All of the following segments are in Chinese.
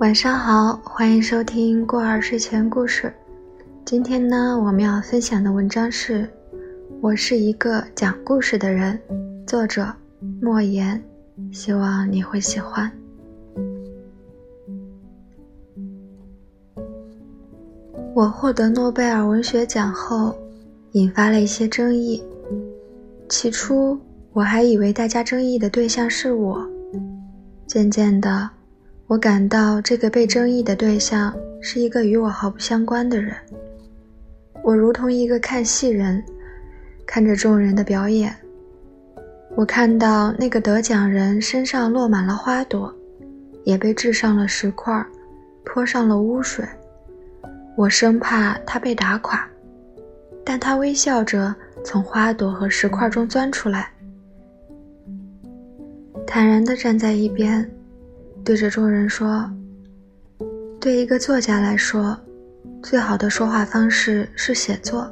晚上好，欢迎收听过儿睡前故事。今天呢，我们要分享的文章是《我是一个讲故事的人》，作者莫言。希望你会喜欢。我获得诺贝尔文学奖后，引发了一些争议。起初，我还以为大家争议的对象是我。渐渐的，我感到这个被争议的对象是一个与我毫不相关的人。我如同一个看戏人，看着众人的表演。我看到那个得奖人身上落满了花朵，也被掷上了石块，泼上了污水。我生怕他被打垮，但他微笑着从花朵和石块中钻出来，坦然地站在一边，对着众人说：“对一个作家来说，最好的说话方式是写作。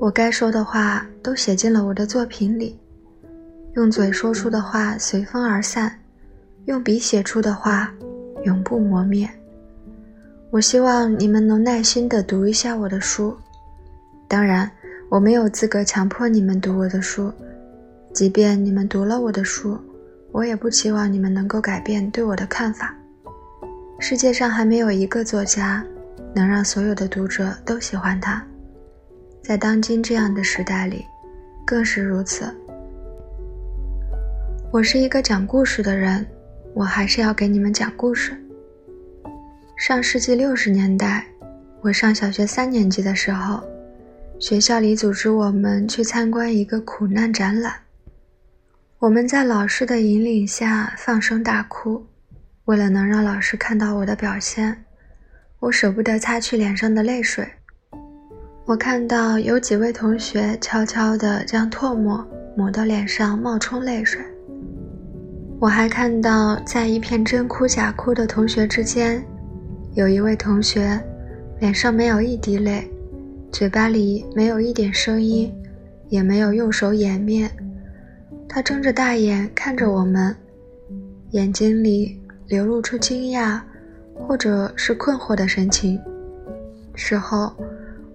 我该说的话都写进了我的作品里。”用嘴说出的话随风而散，用笔写出的话永不磨灭。我希望你们能耐心地读一下我的书。当然，我没有资格强迫你们读我的书。即便你们读了我的书，我也不期望你们能够改变对我的看法。世界上还没有一个作家能让所有的读者都喜欢他，在当今这样的时代里，更是如此。我是一个讲故事的人，我还是要给你们讲故事。上世纪六十年代，我上小学三年级的时候，学校里组织我们去参观一个苦难展览。我们在老师的引领下放声大哭。为了能让老师看到我的表现，我舍不得擦去脸上的泪水。我看到有几位同学悄悄地将唾沫抹到脸上，冒充泪水。我还看到，在一片真哭假哭的同学之间，有一位同学脸上没有一滴泪，嘴巴里没有一点声音，也没有用手掩面。他睁着大眼看着我们，眼睛里流露出惊讶或者是困惑的神情。事后，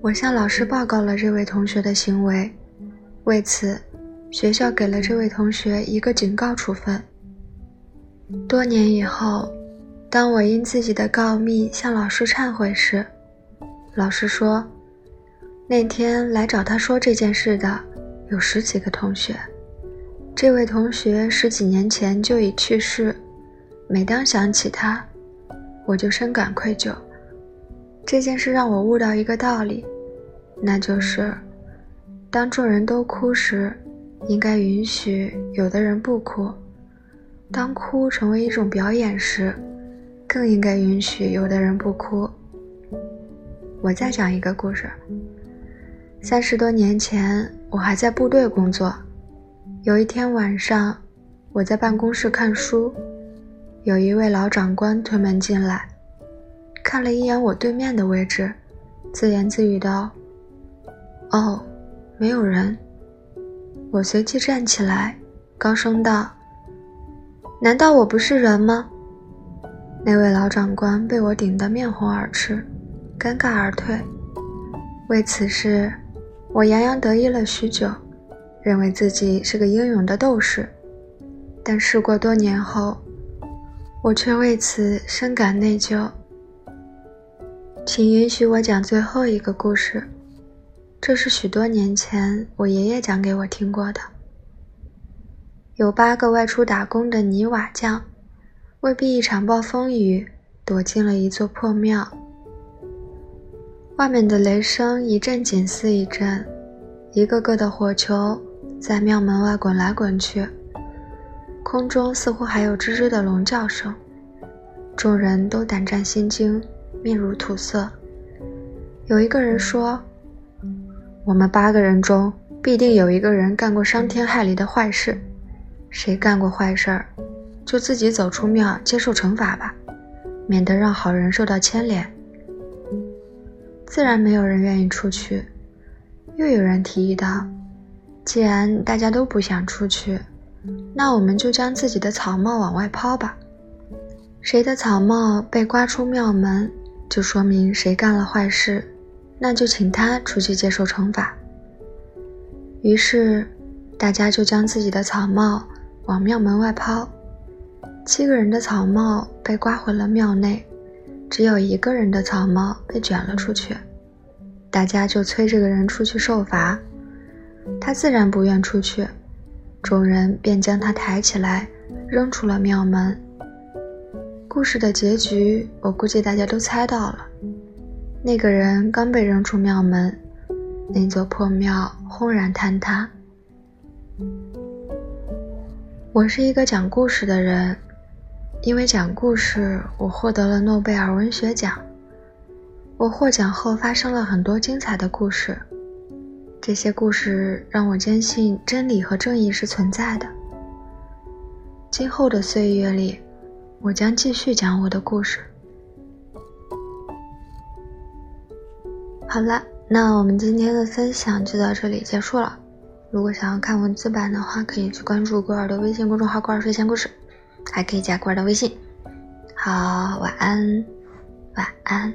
我向老师报告了这位同学的行为，为此，学校给了这位同学一个警告处分。多年以后，当我因自己的告密向老师忏悔时，老师说，那天来找他说这件事的有十几个同学。这位同学十几年前就已去世，每当想起他，我就深感愧疚。这件事让我悟到一个道理，那就是，当众人都哭时，应该允许有的人不哭。当哭成为一种表演时，更应该允许有的人不哭。我再讲一个故事。三十多年前，我还在部队工作。有一天晚上，我在办公室看书，有一位老长官推门进来，看了一眼我对面的位置，自言自语道：“哦，没有人。”我随即站起来，高声道。难道我不是人吗？那位老长官被我顶得面红耳赤，尴尬而退。为此事，我洋洋得意了许久，认为自己是个英勇的斗士。但事过多年后，我却为此深感内疚。请允许我讲最后一个故事，这是许多年前我爷爷讲给我听过的。有八个外出打工的泥瓦匠，为避一场暴风雨，躲进了一座破庙。外面的雷声一阵紧似一阵，一个个的火球在庙门外滚来滚去，空中似乎还有吱吱的龙叫声。众人都胆战心惊，面如土色。有一个人说：“我们八个人中，必定有一个人干过伤天害理的坏事。”谁干过坏事儿，就自己走出庙接受惩罚吧，免得让好人受到牵连。自然没有人愿意出去。又有人提议道：“既然大家都不想出去，那我们就将自己的草帽往外抛吧。”谁的草帽被刮出庙门，就说明谁干了坏事，那就请他出去接受惩罚。于是，大家就将自己的草帽往庙门外抛。七个人的草帽被刮回了庙内，只有一个人的草帽被卷了出去。大家就催这个人出去受罚，他自然不愿出去。众人便将他抬起来，扔出了庙门。故事的结局，我估计大家都猜到了。那个人刚被扔出庙门，那座破庙轰然坍塌。我是一个讲故事的人。因为讲故事，我获得了诺贝尔文学奖。我获奖后发生了很多精彩的故事，这些故事让我坚信真理和正义是存在的。今后的岁月里，我将继续讲我的故事。好了，那我们今天的分享就到这里结束了。如果想要看文字版的话，可以去关注孤儿的微信公众号“孤儿睡前故事”。还可以加孤儿的微信。好，晚安，晚安。